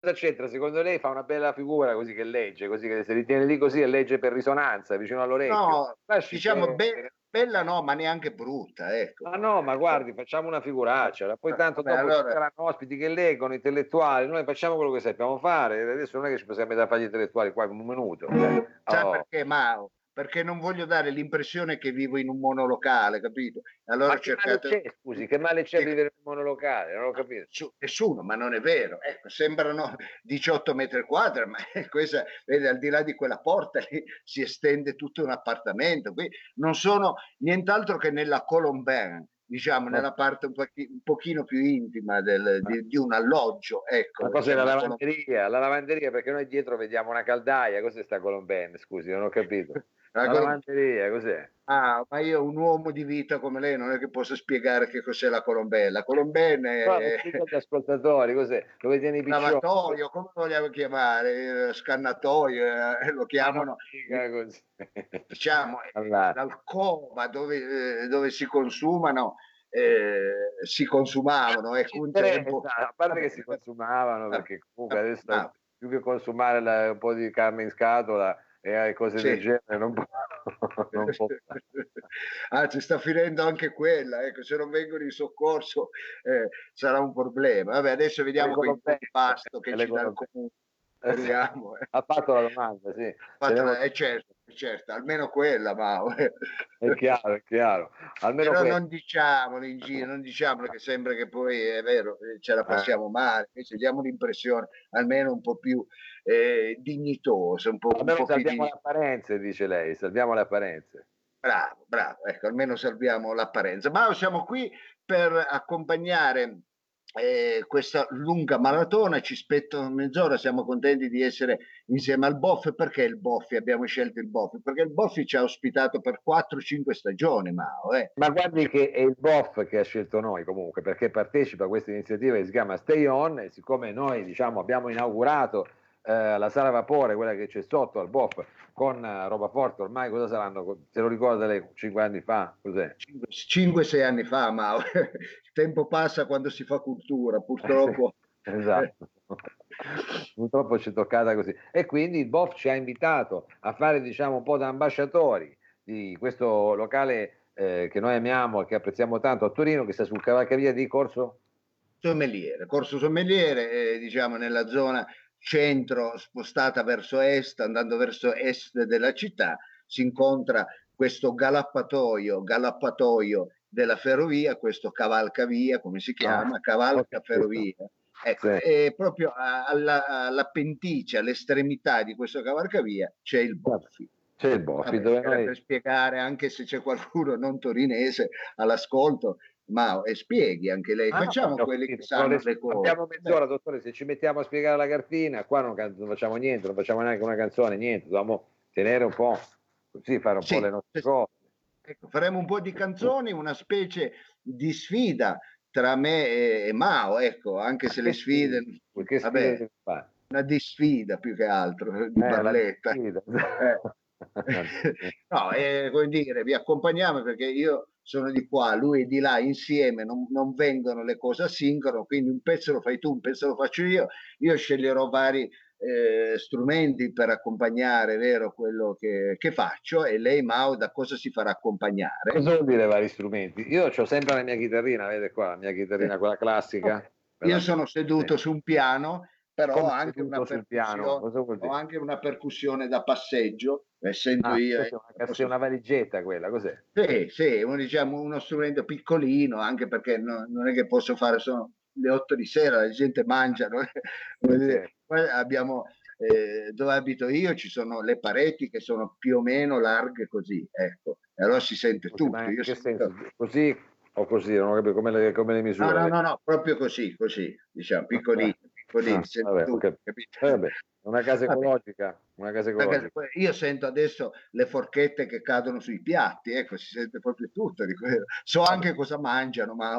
cosa c'entra? Secondo lei fa una bella figura così che legge, così che se li tiene lì così e legge per risonanza vicino all'orecchio. No, Lasci diciamo be- bella no, ma neanche brutta, ecco. Ma no, ma guardi, facciamo una figuraccia, poi tanto Beh, dopo allora... ci saranno ospiti che leggono, intellettuali, noi facciamo quello che sappiamo fare, adesso non è che ci possiamo mettere a fare gli intellettuali qua in un minuto. Sai oh. perché, Mao? Perché non voglio dare l'impressione che vivo in un monolocale, capito? Allora ma che c'è, scusi, che male c'è che... vivere in un monolocale? Non ho capito. Nessuno, ma non è vero. Ecco, sembrano 18 metri quadri, ma questa, vede, al di là di quella porta lì si estende tutto un appartamento. Qui non sono nient'altro che nella Colombin, diciamo, nella parte un, pochi, un pochino più intima del, di, di, un alloggio. Ecco, Ma cos'è la lavanderia? La lavanderia, perché noi dietro vediamo una caldaia, cos'è sta Colombin? Scusi, non ho capito. La, la lavanderia, cos'è? Ah, ma io un uomo di vita come lei non è che posso spiegare che cos'è la colombella. Colombella è... No, gli ascoltatori, cos'è? Dove tieni i piccioni? Lavatoio, come lo vogliamo chiamare? Eh, scannatoio, eh, lo chiamano... Diciamo, allora. l'alcova dove, eh, dove si consumano eh, si consumavano. Ecco, un tempo... A parte che si consumavano, perché comunque ah, adesso ah. più che consumare la, un po' di carne in scatola e cose sì. del genere non può, non può anzi sta finendo anche quella ecco se non vengono in soccorso eh, sarà un problema vabbè adesso vediamo quel pasto che ci dà il comune Speriamo. Eh. Ha fatto la domanda, sì. Fatto, è certo, è certo, almeno quella, ma... è chiaro, è chiaro. Almeno Però non diciamolo in giro, non diciamolo che sembra che poi è vero, eh, ce la passiamo eh. male, invece diamo l'impressione almeno un po' più eh, dignitosa, un po', almeno un po salviamo le apparenze, dice lei, salviamo le apparenze. Bravo, bravo, ecco, almeno salviamo l'apparenza. Ma siamo qui per accompagnare eh, questa lunga maratona, ci spettano mezz'ora, siamo contenti di essere insieme al Boffi. Perché il Boffi? Abbiamo scelto il Boffi? Perché il Boffi ci ha ospitato per 4-5 stagioni, Mao. Eh. Ma guardi che è il Boff che ha scelto noi comunque, perché partecipa a questa iniziativa che si chiama Stay On e siccome noi diciamo, abbiamo inaugurato eh, la sala vapore, quella che c'è sotto al BOF, con uh, roba forte, ormai cosa saranno? Se lo ricorda lei, 5 anni fa? Cos'è? 5-6 anni fa, ma il tempo passa quando si fa cultura, purtroppo. esatto. purtroppo ci è toccata così. E quindi il BOF ci ha invitato a fare, diciamo, un po' da ambasciatori di questo locale eh, che noi amiamo e che apprezziamo tanto a Torino, che sta sul cavalcavia di Corso Sommeliere, Corso Sommeliere, eh, diciamo nella zona centro spostata verso est, andando verso est della città, si incontra questo galappatoio, galappatoio della ferrovia, questo cavalcavia, come si chiama, ah, cavalca ferrovia. Ecco, sì. e proprio alla, all'appendice, all'estremità di questo cavalcavia c'è il Boffi. C'è il Boffi. Vabbè, noi... Per spiegare, anche se c'è qualcuno non torinese all'ascolto, ma e spieghi anche lei, ah, facciamo no, quelli che sanno le cose. Abbiamo mezz'ora, dottore, se ci mettiamo a spiegare la cartina, qua non, non, facciamo niente, non facciamo neanche una canzone, niente, dobbiamo tenere un po', così fare un sì, po' le nostre cose. Ecco, faremo un po' di canzoni, una specie di sfida tra me e Mao, ecco, anche se le sfide... Che vabbè, una di sfida più che altro, di eh, balletta. Eh. no, eh, come dire, vi accompagniamo perché io sono di qua, lui è di là, insieme, non, non vengono le cose a sincrono, quindi un pezzo lo fai tu, un pezzo lo faccio io, io sceglierò vari eh, strumenti per accompagnare vero, quello che, che, faccio e lei Mao da cosa si farà accompagnare? Cosa vuol dire vari strumenti? Io ho sempre la mia chitarrina, vedete qua, la mia chitarrina, quella classica. Io sono seduto su un piano però ho anche, anche, una percussione da passeggio, essendo ah, io... È una, posso... una valigetta quella, cos'è? Sì, sì, un, diciamo uno strumento piccolino, anche perché no, non è che posso fare solo le 8 di sera, la gente mangia. No? Poi abbiamo, eh, dove abito io ci sono le pareti che sono più o meno larghe così, ecco, e allora si sente tutto. che sento... senso? Così o così? Non ho capito come le, come le misure. No, no, no, no, proprio così, così, diciamo, piccolino così ah, vabbè, tu, vabbè, una casa ecologica, una casa ecologica. Io sento adesso le forchette che cadono sui piatti, ecco, si sente proprio tutto di quello. So anche cosa mangiano, ma...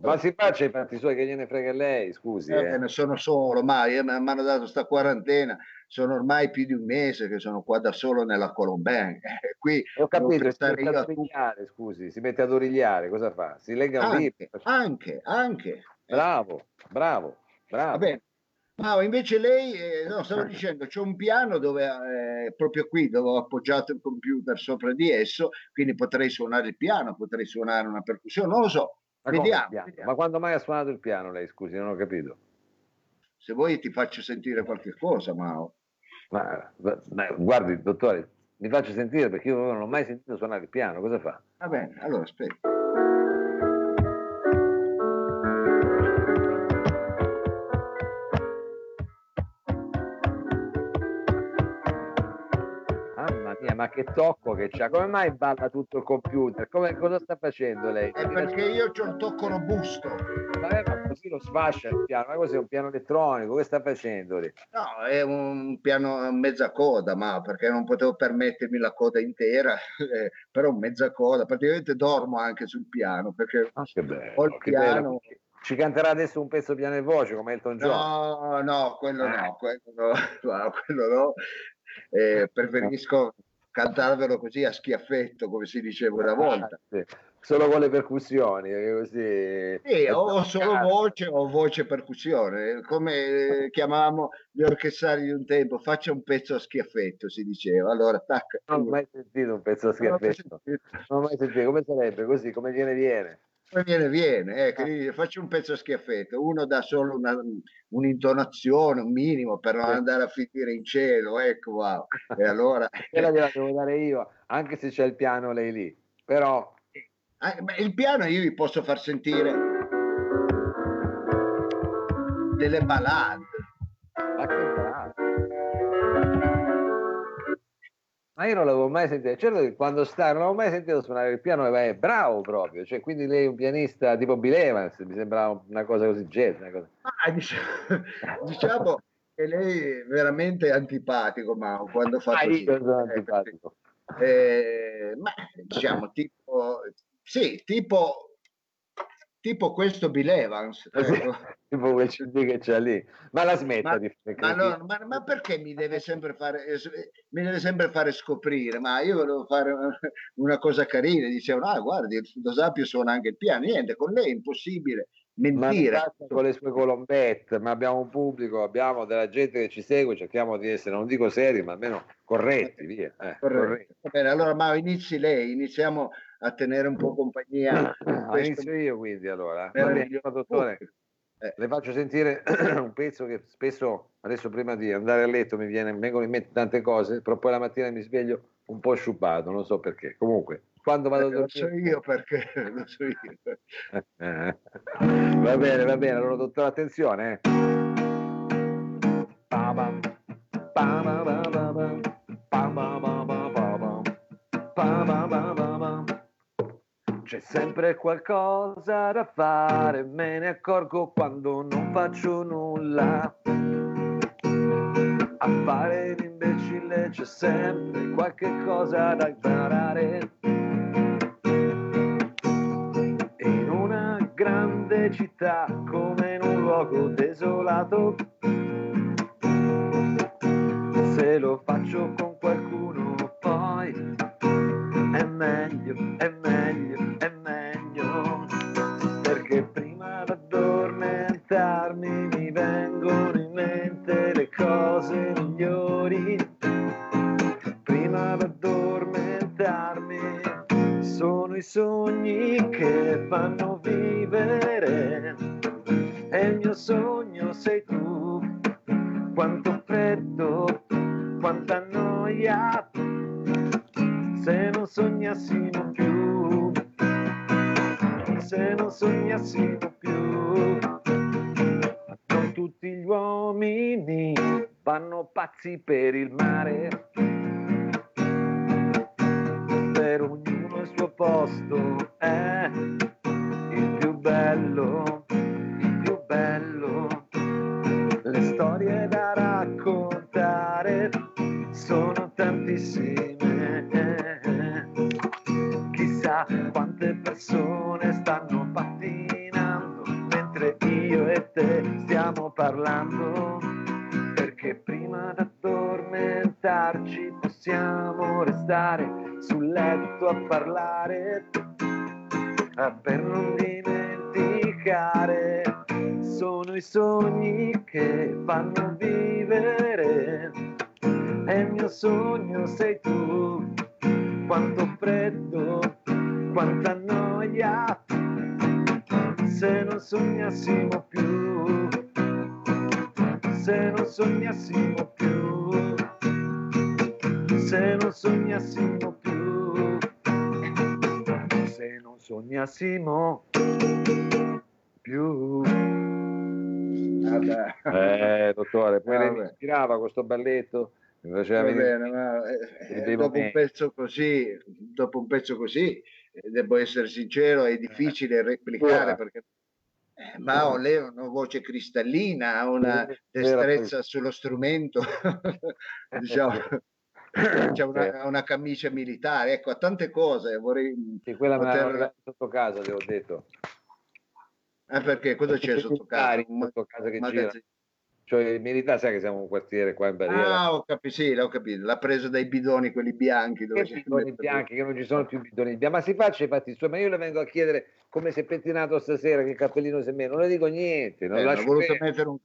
ma si faccia i fatti suoi che gliene frega lei, scusi. Eh, eh. Sono solo, ma mi hanno dato questa quarantena, sono ormai più di un mese che sono qua da solo nella Colombin. Eh, qui Ho capito, si mette ad origliare, scusi, si mette ad origliare, cosa fa? Si lega un anche, libro. Anche, anche. Bravo, bravo. Bravo. Va bene. No, invece lei, eh, no, stavo dicendo, c'è un piano dove eh, proprio qui dove ho appoggiato il computer sopra di esso, quindi potrei suonare il piano, potrei suonare una percussione, non lo so. Ma, vediamo, vediamo. Ma quando mai ha suonato il piano lei, scusi, non ho capito. Se vuoi ti faccio sentire qualche cosa, Mao. Ma, ma, guardi, dottore, mi faccio sentire perché io non ho mai sentito suonare il piano, cosa fa? Va bene, allora aspetta. Ma che tocco che c'ha? Come mai balla tutto il computer? Come, cosa sta facendo lei? È perché io ho il tocco robusto. Vabbè, ma così lo sfascia il piano, ma cos'è un piano elettronico? Che sta facendo lì? No, è un piano a mezza coda, ma perché non potevo permettermi la coda intera, eh, però mezza coda, praticamente dormo anche sul piano perché ah, che bello, ho il piano. Ci canterà adesso un pezzo piano e voce come Elton John? No, no, quello eh. no, quello no, no, quello no. Eh, preferisco cantarvelo così a schiaffetto, come si diceva una volta. Sì. Solo con le percussioni, così. Sì, o solo voce o voce percussione, come chiamavamo gli orchestrali di un tempo, faccia un pezzo a schiaffetto, si diceva. Allora, tac. Non ho mai sentito un pezzo a schiaffetto. Non ho mai sentito, come sarebbe così, come viene viene. Come viene, viene, ecco, ah. faccio un pezzo a schiaffetto, uno dà solo una, un'intonazione, un minimo per non andare a finire in cielo, ecco, wow. E allora... Quella gliela devo dare io, anche se c'è il piano lei lì, però... Ah, il piano io vi posso far sentire delle ballade. Ma che ma io non l'avevo mai sentito. Certo che quando sta, non l'avevo mai sentito suonare il piano, ma è bravo proprio. Cioè, quindi lei è un pianista tipo Bill Evans, mi sembrava una cosa così jazz. Cosa... Ah, diciamo, diciamo, che lei è veramente antipatico, ma quando fa ah, così. io sono antipatico. Eh, ma diciamo, tipo, sì, tipo tipo questo Bill Evans. Ecco. tipo quel CD che c'è lì. Ma la smetta ma, di ma, no, ma, ma, perché mi deve, sempre fare, eh, mi deve sempre fare scoprire? Ma io volevo fare una cosa carina. Dicevano, ah guardi, Lo Sapio suona anche il piano. Niente, con lei è impossibile mentire. con le sue colombette, ma abbiamo un pubblico, abbiamo della gente che ci segue, cerchiamo di essere, non dico seri, ma almeno corretti, via. Eh, corretti. Bene, allora ma inizi lei, iniziamo a tenere un po' compagnia. Ah, inizio io quindi allora. Bene, dottore, eh. le faccio sentire un pezzo che spesso, adesso prima di andare a letto mi viene, vengono in mente tante cose, però poi la mattina mi sveglio un po' sciupato, non so perché. Comunque, quando vado a dormire... Lo so io perché, lo so io. va bene, va bene, allora dottore, attenzione. Eh. C'è sempre qualcosa da fare, me ne accorgo quando non faccio nulla. A fare l'imbecille c'è sempre qualche cosa da imparare. In una grande città come in un luogo desolato, se lo faccio con i sogni che fanno vivere. E il mio sogno sei tu. Quanto freddo quanta noia. Se non sognassimo più se non sognassimo più non tutti gli uomini vanno pazzi per il mare posto è il più bello, il più bello. Le storie da raccontare sono tantissime. Chissà quante persone stanno pattinando mentre io e te stiamo parlando. Perché prima d'addormentarci possiamo restare sul letto a parlare per non dimenticare. Sono i sogni che fanno vivere. E il mio sogno sei tu. Quanto freddo, quanta noia, se non sognassimo più, se non sognassimo più, se non sognassimo più, se non sognassimo più. Vabbè. Eh, dottore, poi Vabbè. lei mi ispirava questo balletto mi faceva Va bene, ma eh, eh dopo, un pezzo così, dopo un pezzo così, eh, devo essere sincero, è difficile replicare perché eh, ma lei ha una voce cristallina, ha una destrezza sullo strumento, diciamo, c'è una, una, camicia militare, ecco, a tante cose vorrei... Sì, quella poter... me sotto casa, le ho detto. Ah, perché cosa c'è sotto casa? Sotto casa che gira. Cioè, in verità sai che siamo un quartiere qua in barriera. Ah, ho capito, sì, l'ho capito. L'ha preso dai bidoni, quelli bianchi. Dove che bidoni bianchi, che non ci sono più bidoni bianchi. Ma si faccia i fatti suoi, ma io le vengo a chiedere come si è pettinato stasera, che cappellino si è messo. Non le dico niente. Non eh, ho voluto mettere un,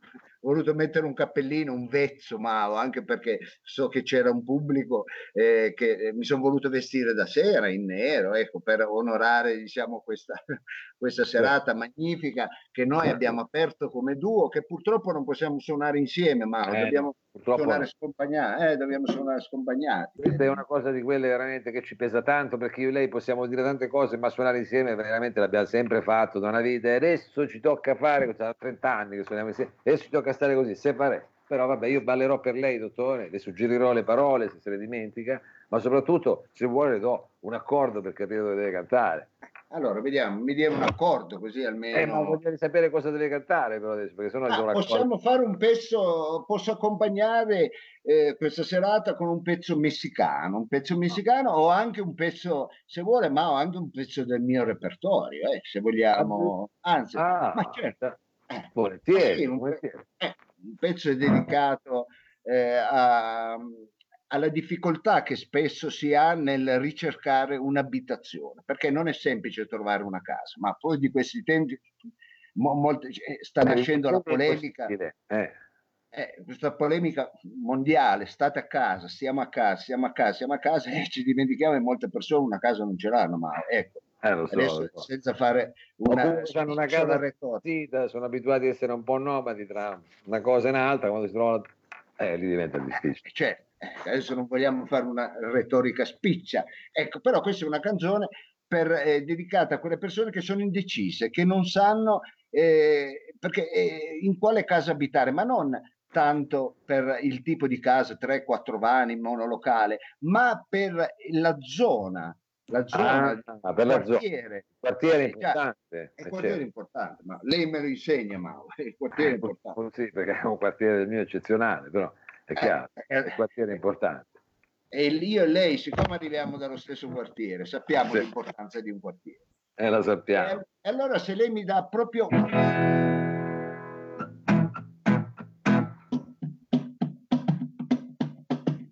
voluto mettere un cappellino, un vezzo, ma anche perché so che c'era un pubblico eh, che eh, mi sono voluto vestire da sera in nero, ecco, per onorare diciamo, questa, questa serata magnifica che noi abbiamo aperto come duo, che purtroppo non possiamo suonare insieme, ma eh, dobbiamo suonare scompagnati. Eh, dobbiamo suonare scompagnati. Questa è una cosa di quelle veramente che ci pesa tanto, perché io e lei possiamo dire tante cose, ma suonare insieme veramente l'abbiamo sempre fatto da una vita. E adesso ci tocca fare, da 30 anni che suoniamo insieme, adesso ci tocca stare così, separati. Però vabbè, io ballerò per lei, dottore, le suggerirò le parole se se le dimentica, ma soprattutto se vuole le do un accordo per capire dove deve cantare. Allora, vediamo, mi dia un accordo così almeno. Eh, ma voglio sapere cosa deve cantare però adesso, perché sennò ah, Possiamo fare un pezzo, posso accompagnare eh, questa serata con un pezzo messicano, un pezzo messicano o anche un pezzo, se vuole, ma ho anche un pezzo del mio repertorio, eh, se vogliamo. Anzi, ah, ma certo. Eh, volentieri, sì, un, volentieri. Eh, un, pezzo è dedicato eh, a, alla difficoltà che spesso si ha nel ricercare un'abitazione, perché non è semplice trovare una casa, ma poi di questi tempi mo, molte, eh, sta eh, nascendo la polemica. Eh. Eh, questa polemica mondiale, state a casa, stiamo a casa, stiamo a casa, stiamo a casa e ci dimentichiamo che molte persone una casa non ce l'hanno, ma ecco, eh, so, Adesso, so. senza fare una, hanno una casa retorica. sono abituati a essere un po' nomadi tra una cosa e un'altra, quando si trovano, eh, lì diventa difficile. Cioè, adesso non vogliamo fare una retorica spiccia, ecco, però questa è una canzone per, eh, dedicata a quelle persone che sono indecise, che non sanno eh, perché, eh, in quale casa abitare, ma non tanto per il tipo di casa, 3-4 vani, monolocale, ma per la zona la zona, ah, per la quartiere. Zona. quartiere importante. È un eh, quartiere certo. importante, ma lei me lo insegna, Mauro, è il quartiere eh, importante. Sì, perché è un quartiere del mio eccezionale, però è eh, chiaro, eh, è un quartiere importante. E io e lei, siccome arriviamo dallo stesso quartiere, sappiamo sì. l'importanza di un quartiere. Eh, lo sappiamo. E, e allora se lei mi dà proprio...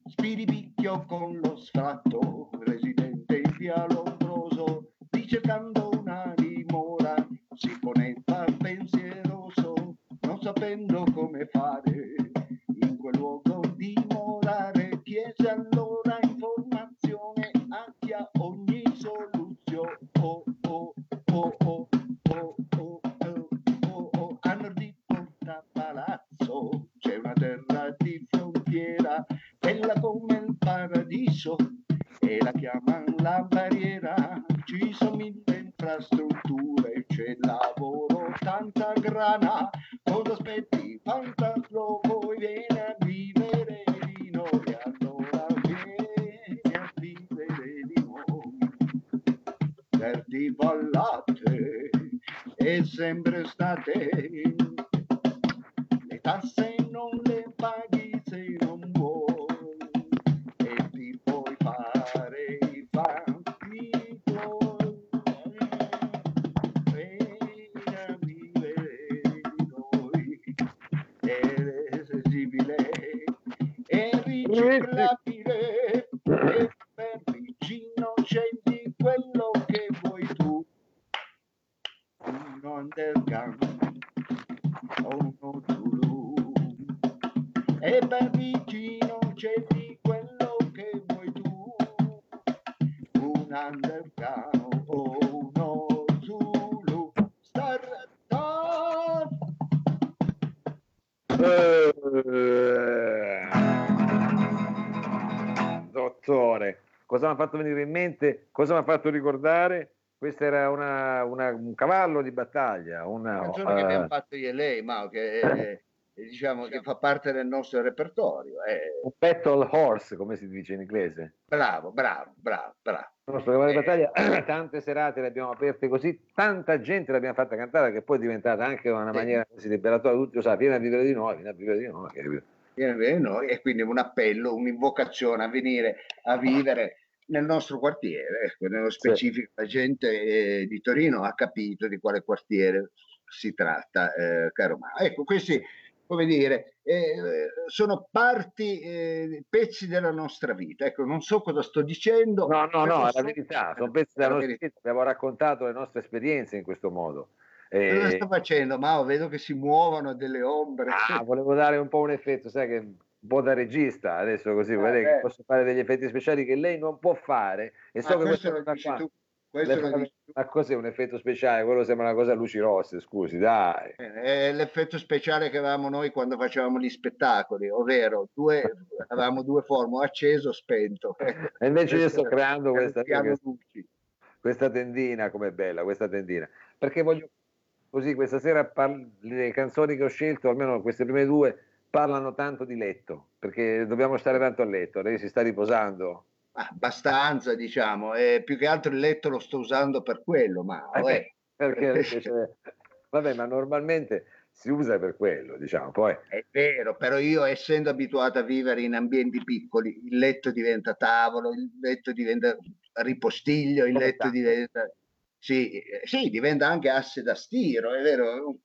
Spiripicchio con lo sfratto via lombroso, ricercando una dimora, si poneva pensieroso, non sapendo come fare Amen. Cosa mi ha fatto ricordare? Questo era una, una, un cavallo di battaglia. Una, canzone uh, che abbiamo fatto io e lei, Mao, che è, diciamo che fa parte del nostro repertorio. È... Un battle horse, come si dice in inglese. Bravo, bravo, bravo, bravo. Il nostro cavallo di battaglia, tante serate le abbiamo aperte così, tanta gente l'abbiamo fatta cantare che poi è diventata anche una maniera così liberatoria. Tutti lo sa, vieni a vivere di noi, vieni a vivere di noi. Vieni a vivere di noi e quindi un appello, un'invocazione a venire a vivere nel nostro quartiere, ecco, nello specifico sì. la gente eh, di Torino ha capito di quale quartiere si tratta, eh, caro Mao. Ecco, questi come dire, eh, sono parti, eh, pezzi della nostra vita. Ecco, non so cosa sto dicendo. No, no, no, è la verità, sono pezzi della nostra vita. Abbiamo raccontato le nostre esperienze in questo modo. Eh, cosa sto facendo? Ma vedo che si muovono delle ombre. Ah, volevo dare un po' un effetto, sai che un po' da regista adesso così, ah, che posso fare degli effetti speciali che lei non può fare e so ah, che questo lo dici tu. Ma cos'è un effetto speciale? Quello sembra una cosa a luci rosse, scusi, dai. È l'effetto speciale che avevamo noi quando facevamo gli spettacoli, ovvero due, avevamo due forme, acceso, spento. E invece io sto creando questa, questa tendina, com'è bella questa tendina, perché voglio così questa sera par- le canzoni che ho scelto, almeno queste prime due, parlano tanto di letto, perché dobbiamo stare tanto a letto, lei si sta riposando. Abbastanza, diciamo, e più che altro il letto lo sto usando per quello, ma... Eh, perché, cioè, vabbè, ma normalmente si usa per quello, diciamo, poi... È vero, però io essendo abituato a vivere in ambienti piccoli, il letto diventa tavolo, il letto diventa ripostiglio, il letto diventa... Sì, sì, diventa anche asse da stiro, è vero,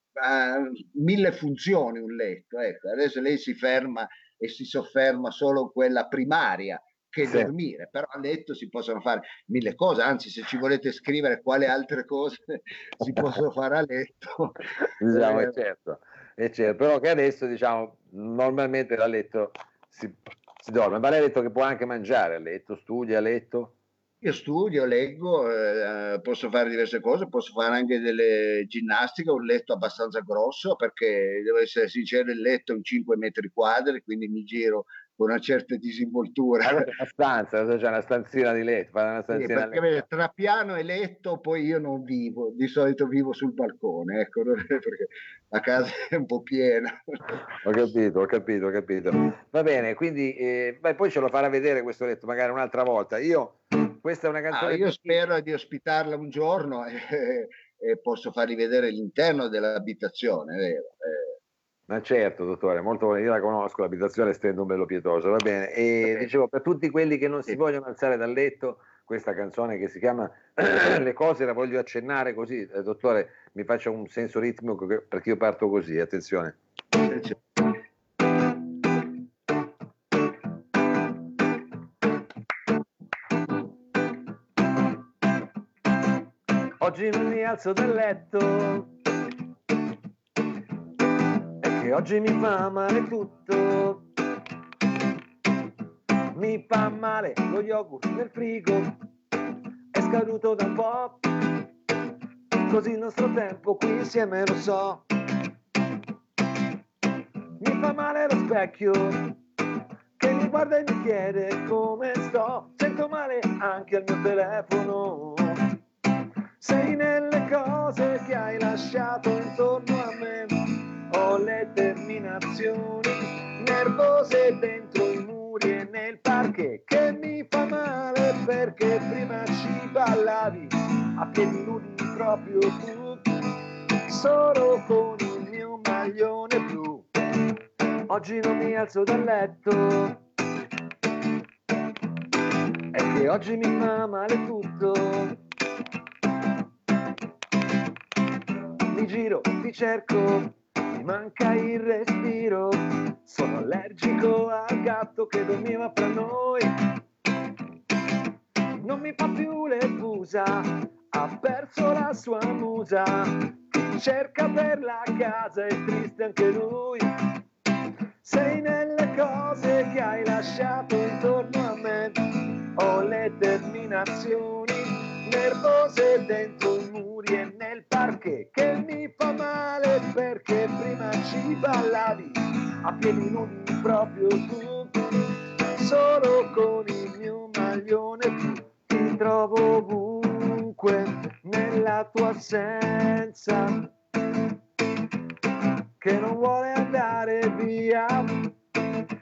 mille funzioni un letto, ecco. adesso lei si ferma e si sofferma solo quella primaria, che sì. dormire, però a letto si possono fare mille cose, anzi se ci volete scrivere quali altre cose si possono fare a letto. Diciamo, eh, certo, è certo, però che adesso diciamo normalmente a letto si, si dorme, ma lei ha detto che può anche mangiare a letto, studia a letto? Io studio, leggo, eh, posso fare diverse cose, posso fare anche delle ginnastiche, un letto abbastanza grosso perché devo essere sincero, il letto è un 5 metri quadri, quindi mi giro con una certa disinvoltura. Allora, una stanza, c'è una stanzina di letto. Una stanzina sì, perché tra piano e letto poi io non vivo, di solito vivo sul balcone, ecco, perché la casa è un po' piena. Ho capito, ho capito, ho capito. Va bene, quindi eh, beh, poi ce lo farà vedere questo letto magari un'altra volta. Io, questa è una canzone... Ah, io spero di ospitarla un giorno e, e posso fargli vedere l'interno dell'abitazione, vero? Eh, ma certo, dottore, molto io la conosco, l'abitazione stendo un bello pietoso, va bene. E dicevo, per tutti quelli che non si vogliono alzare dal letto, questa canzone che si chiama Le cose la voglio accennare così, eh, dottore, mi faccia un senso ritmico perché io parto così, attenzione. Oggi non mi alzo dal letto che oggi mi fa male tutto. Mi fa male lo yogurt nel frigo, è scaduto da un po', così il nostro tempo qui insieme lo so. Mi fa male lo specchio che mi guarda e mi chiede come sto, sento male anche al mio telefono. Sei nelle cose che hai lasciato intorno a me. Ho le terminazioni nervose dentro i muri e nel parche che mi fa male perché prima ci ballavi a piedi nudi proprio tu solo con il mio maglione blu. Oggi non mi alzo dal letto. È che oggi mi fa male tutto mi giro, ti cerco manca il respiro. Sono allergico al gatto che dormiva fra noi. Non mi fa più le fusa, ha perso la sua musa. Cerca per la casa, è triste anche lui. Sei nelle rovesciato intorno a me. Ho le terminazioni nervose dentro i muri e nel parquet che mi fa male perché prima ci ballavi a piedi nudi proprio tu, solo con il mio maglione ti trovo ovunque nella tua assenza che non vuole andare via.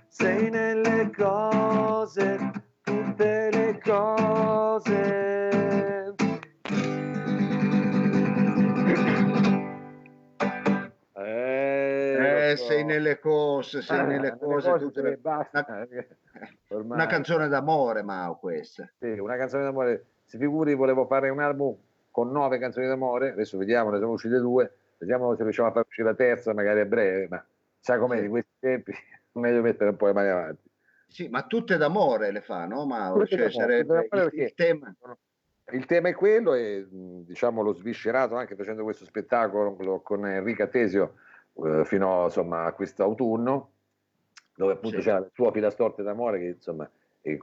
Sei nelle cose, tutte le cose. Eh, sei nelle cose, sei eh, nelle cose, cose tutte le... Basta. Una, eh, una canzone d'amore, Mao, questa. Sì, una canzone d'amore. Si figuri, volevo fare un album con nove canzoni d'amore, adesso vediamo, ne sono uscite due, Vediamo se riusciamo a far uscire la terza, magari a breve, ma sa com'è di questi tempi, meglio mettere un po' le mani avanti. Sì, ma tutte d'amore le fa, no? Ma cioè, sarebbe il, il, tema. Il tema è quello e diciamo l'ho sviscerato anche facendo questo spettacolo con Enrica Tesio eh, fino insomma, a quest'autunno, dove appunto sì. c'era il suo filastorte d'amore che insomma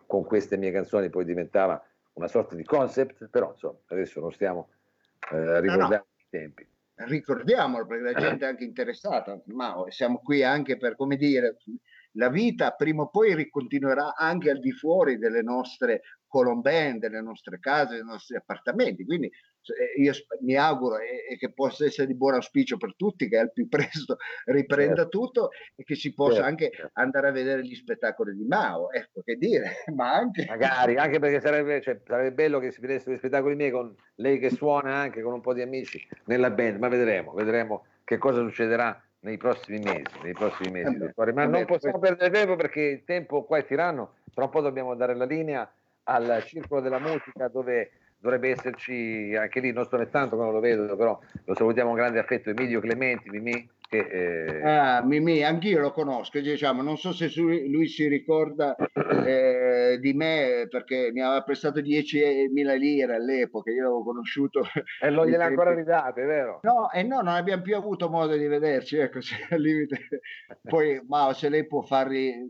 con queste mie canzoni poi diventava una sorta di concept, però insomma adesso non stiamo eh, ricordando no, no. i tempi ricordiamolo perché la gente è anche interessata, ma siamo qui anche per, come dire, la vita prima o poi ricontinuerà anche al di fuori delle nostre colombene, delle nostre case, dei nostri appartamenti. Quindi eh, io mi auguro e, e, che possa essere di buon auspicio per tutti che al più presto riprenda certo. tutto e che si possa certo. anche certo. andare a vedere gli spettacoli di Mao. Ecco che dire, ma anche. Magari, anche perché sarebbe, cioè, sarebbe bello che si vedessero gli spettacoli miei con lei che suona anche con un po' di amici nella band, ma vedremo, vedremo che cosa succederà nei prossimi mesi, nei prossimi mesi, dottore. Ma non possiamo perdere tempo perché il tempo qua è tiranno, tra un po' dobbiamo dare la linea al Circolo della Musica dove dovrebbe esserci anche lì, non sto né tanto quando lo vedo, però lo salutiamo con grande affetto, Emilio Clementi, Mimì. Che, eh... Ah, Mimì, anch'io lo conosco, diciamo, non so se lui, lui si ricorda eh, di me perché mi aveva prestato 10.000 lire all'epoca, io l'avevo conosciuto. E non gliene ancora ridate, vero? No, e no, non abbiamo più avuto modo di vederci, ecco, al limite. Poi, ma se lei può fargli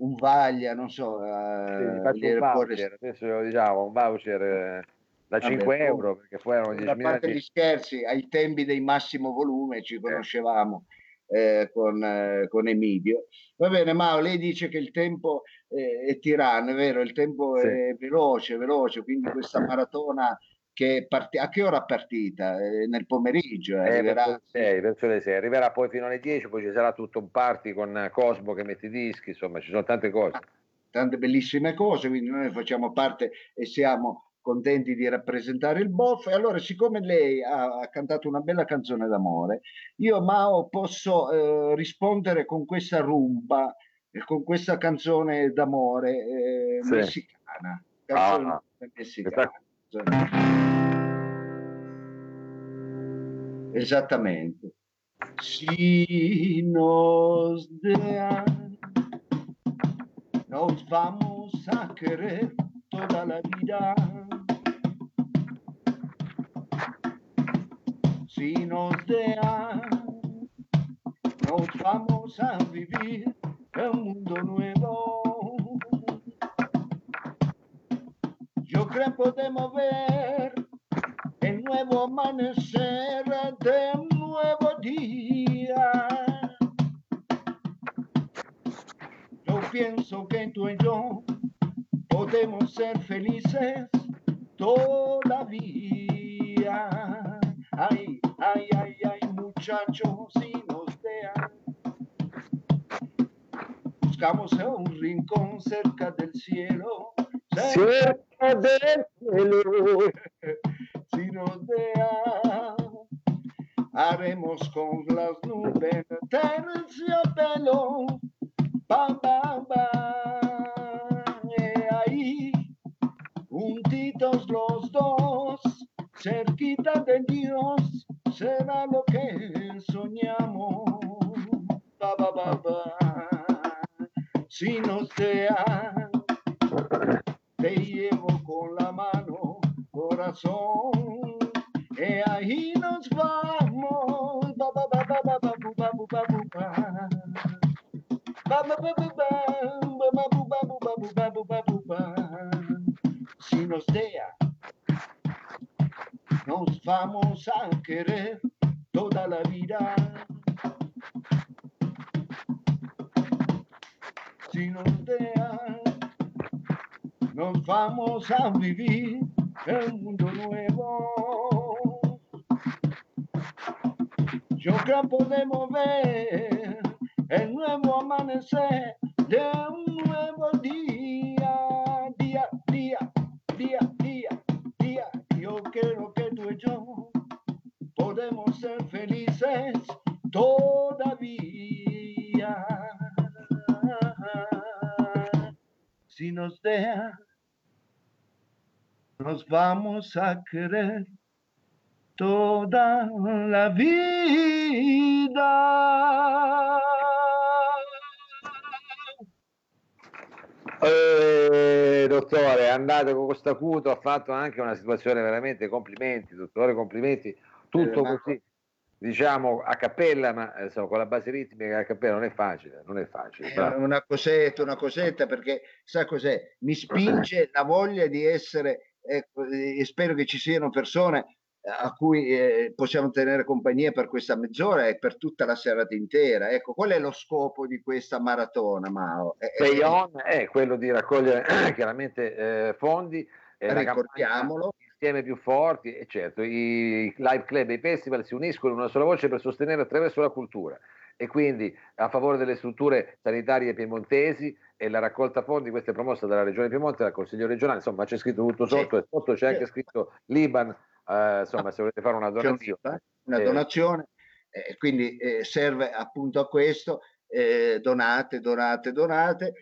un vaglia, non so. Eh, sì, un voucher, adesso lo diciamo, un voucher eh, da Vabbè, 5 euro, perché poi erano 10 A parte gli scherzi, ai tempi dei massimo volume ci conoscevamo eh, con, eh, con, Emilio. Va bene, Mao, lei dice che il tempo eh, è tiranno, è vero, il tempo sì. è veloce, veloce, quindi questa maratona che parti- a che ora è partita? Eh, nel pomeriggio? Eh, arriverà... Verso, verso le 6, arriverà poi fino alle 10, poi ci sarà tutto un party con Cosmo che mette i dischi, insomma ci sono tante cose. Ah, tante bellissime cose, quindi noi facciamo parte e siamo contenti di rappresentare il Boff e allora siccome lei ha, ha cantato una bella canzone d'amore io Mao posso eh, rispondere con questa rumba con questa canzone d'amore eh, sì. messicana canzone ah, messicana Esattamente. Si nos dejan, nos vamos a querer toda la vida. Si nos dejan, nos vamos a vivir un mundo nuevo. Podemos ver el nuevo amanecer de un nuevo día. Yo pienso que tú y yo podemos ser felices todavía. Ay, ay, ay, ay, muchachos, si nos vean. Buscamos un rincón cerca del cielo. Cerca del cielo. si nos vea, haremos con las nubes terciopelo, pam, pam, pam, ahí, juntitos los dos, cerquita de Dios, será lo que soñamos, ba, ba, ba, ba. si nos vean, te mano corazón. Ahí nos vamos. Ba, ba, ba, ba, ba, ba, ba, ba, ba. Ba, ba. Si nos dea, nos vamos a querer toda la vida. Si nos dea, nos vamos a vivir un mundo nuevo. Yo creo podemos ver el nuevo amanecer de un nuevo día, día, día, día, día, día. Yo quiero que tú y yo podemos ser felices todavía. Si nos deja, nos vamos a querer toda la vida. Eh, dottore, è andato con questo acuto, ha fatto anche una situazione veramente complimenti, dottore, complimenti, tutto eh, così, diciamo a cappella, ma eh, insomma, con la base ritmica a cappella non è facile, non è facile. È una cosetta, una cosetta, perché sa cos'è? Mi spinge la voglia di essere, ecco, e spero che ci siano persone a cui eh, possiamo tenere compagnia per questa mezz'ora e per tutta la serata intera. Ecco, qual è lo scopo di questa maratona, Mao? On è quello di raccogliere chiaramente eh, fondi. Eh, Ricordiamolo. Insieme più forti, e certo, i live club e i festival si uniscono in una sola voce per sostenere attraverso la cultura e quindi a favore delle strutture sanitarie piemontesi e la raccolta fondi, questa è promossa dalla Regione Piemonte, dal Consiglio regionale, insomma c'è scritto tutto sotto e sotto c'è anche scritto Liban eh, insomma se volete fare una donazione. Una eh, donazione, eh, quindi eh, serve appunto a questo, eh, donate, donate, donate.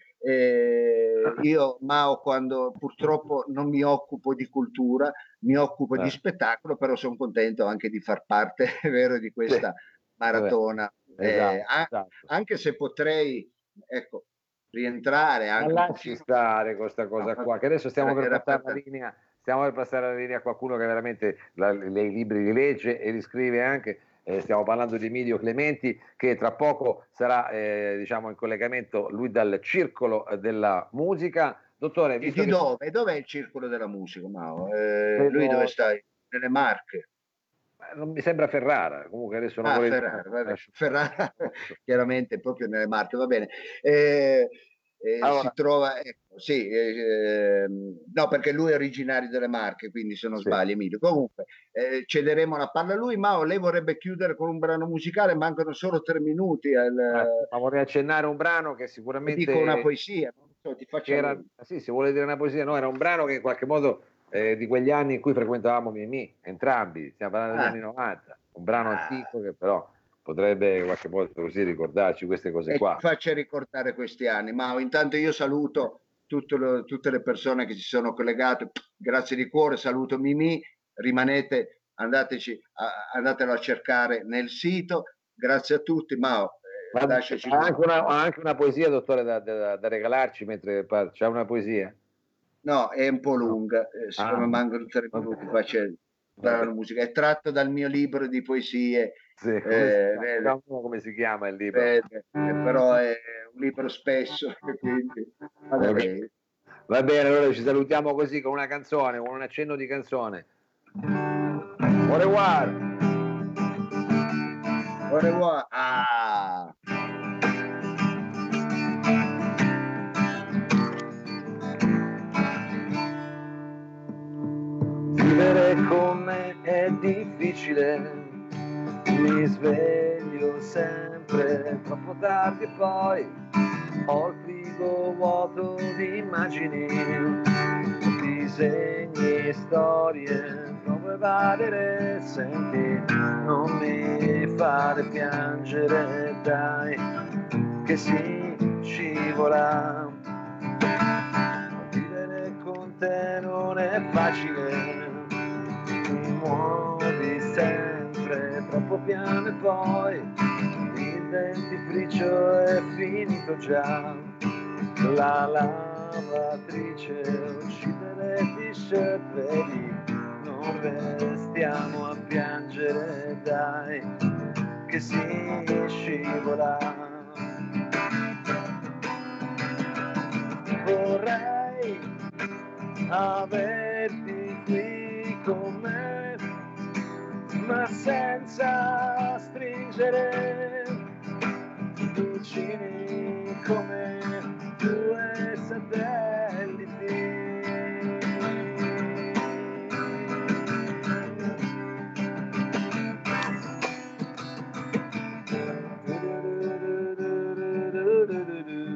io Mao quando purtroppo non mi occupo di cultura, mi occupo di spettacolo, però sono contento anche di far parte, vero, di questa maratona. Esatto, esatto. Anche se potrei, ecco, rientrare anche. Lasci stare questa cosa qua, che adesso stiamo per passare la linea stiamo per passare la linea a qualcuno che veramente la, i libri li legge e li scrive anche. Eh, stiamo parlando di Emilio Clementi che tra poco sarà eh, diciamo in collegamento lui dal circolo della musica. Dottore, di dove? Che... Dov'è il circolo della musica, Mao? Eh, lui dove stai? Nelle Marche? Non mi sembra Ferrara, comunque adesso non ah, vorrei... Ferrara, Ferrara chiaramente proprio nelle Marche, va bene. Eh, eh, allora. si trova, ecco, sì, eh, no, perché lui è originario delle Marche, quindi se non sì. sbaglio, Emilio. Comunque, eh, cederemo la palla a lui. Ma lei vorrebbe chiudere con un brano musicale, mancano solo tre minuti. Al, ma vorrei accennare un brano che sicuramente. Dico una poesia, non so, ti faccio. Era, sì, se vuole dire una poesia, no, era un brano che in qualche modo eh, di quegli anni in cui frequentavamo Mimì, entrambi, stiamo parlando degli ah. anni 90, un brano ah. antico che però potrebbe qualche volta così ricordarci queste cose e qua. Faccia ricordare questi anni, ma intanto io saluto lo, tutte le persone che si sono collegate, grazie di cuore, saluto Mimì, rimanete, andateci, a, andatelo a cercare nel sito, grazie a tutti, Mao. Eh, ha, anche una, anche una, poesia, dottore, da, da, da regalarci mentre parla. C'è una poesia? No, è un po' lunga, eh, siccome ah, mancano tre minuti, faccio la musica. È tratto dal mio libro di poesie sì, eh, come, come, si chiama il libro? Eh, però è un libro spesso, quindi vabbè. Va bene, allora ci salutiamo così con una canzone, con un accenno di canzone. Au revoir. Au revoir. Ah. Vivere con me è difficile mi sveglio sempre troppo tardi e poi ho il frigo vuoto di immagini, disegni, storie, a evadere, senti, non mi fare piangere, dai, che si scivola. Vivere con te non è facile, mi muovi sempre troppo piano e poi il dentifricio è finito già. La lavatrice uscite le t-shirt vedi non restiamo a piangere dai che si scivola. Vorrei avere qui con me, ma senza stringere vicini come due satelliti.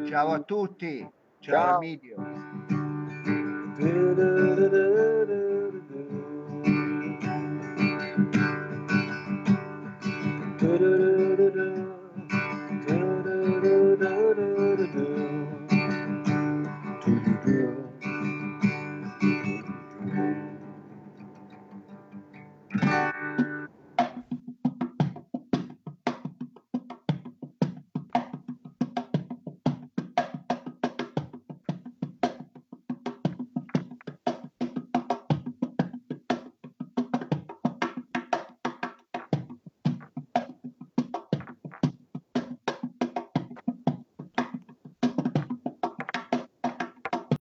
Ciao a tutti, ciao, ciao. Emilio.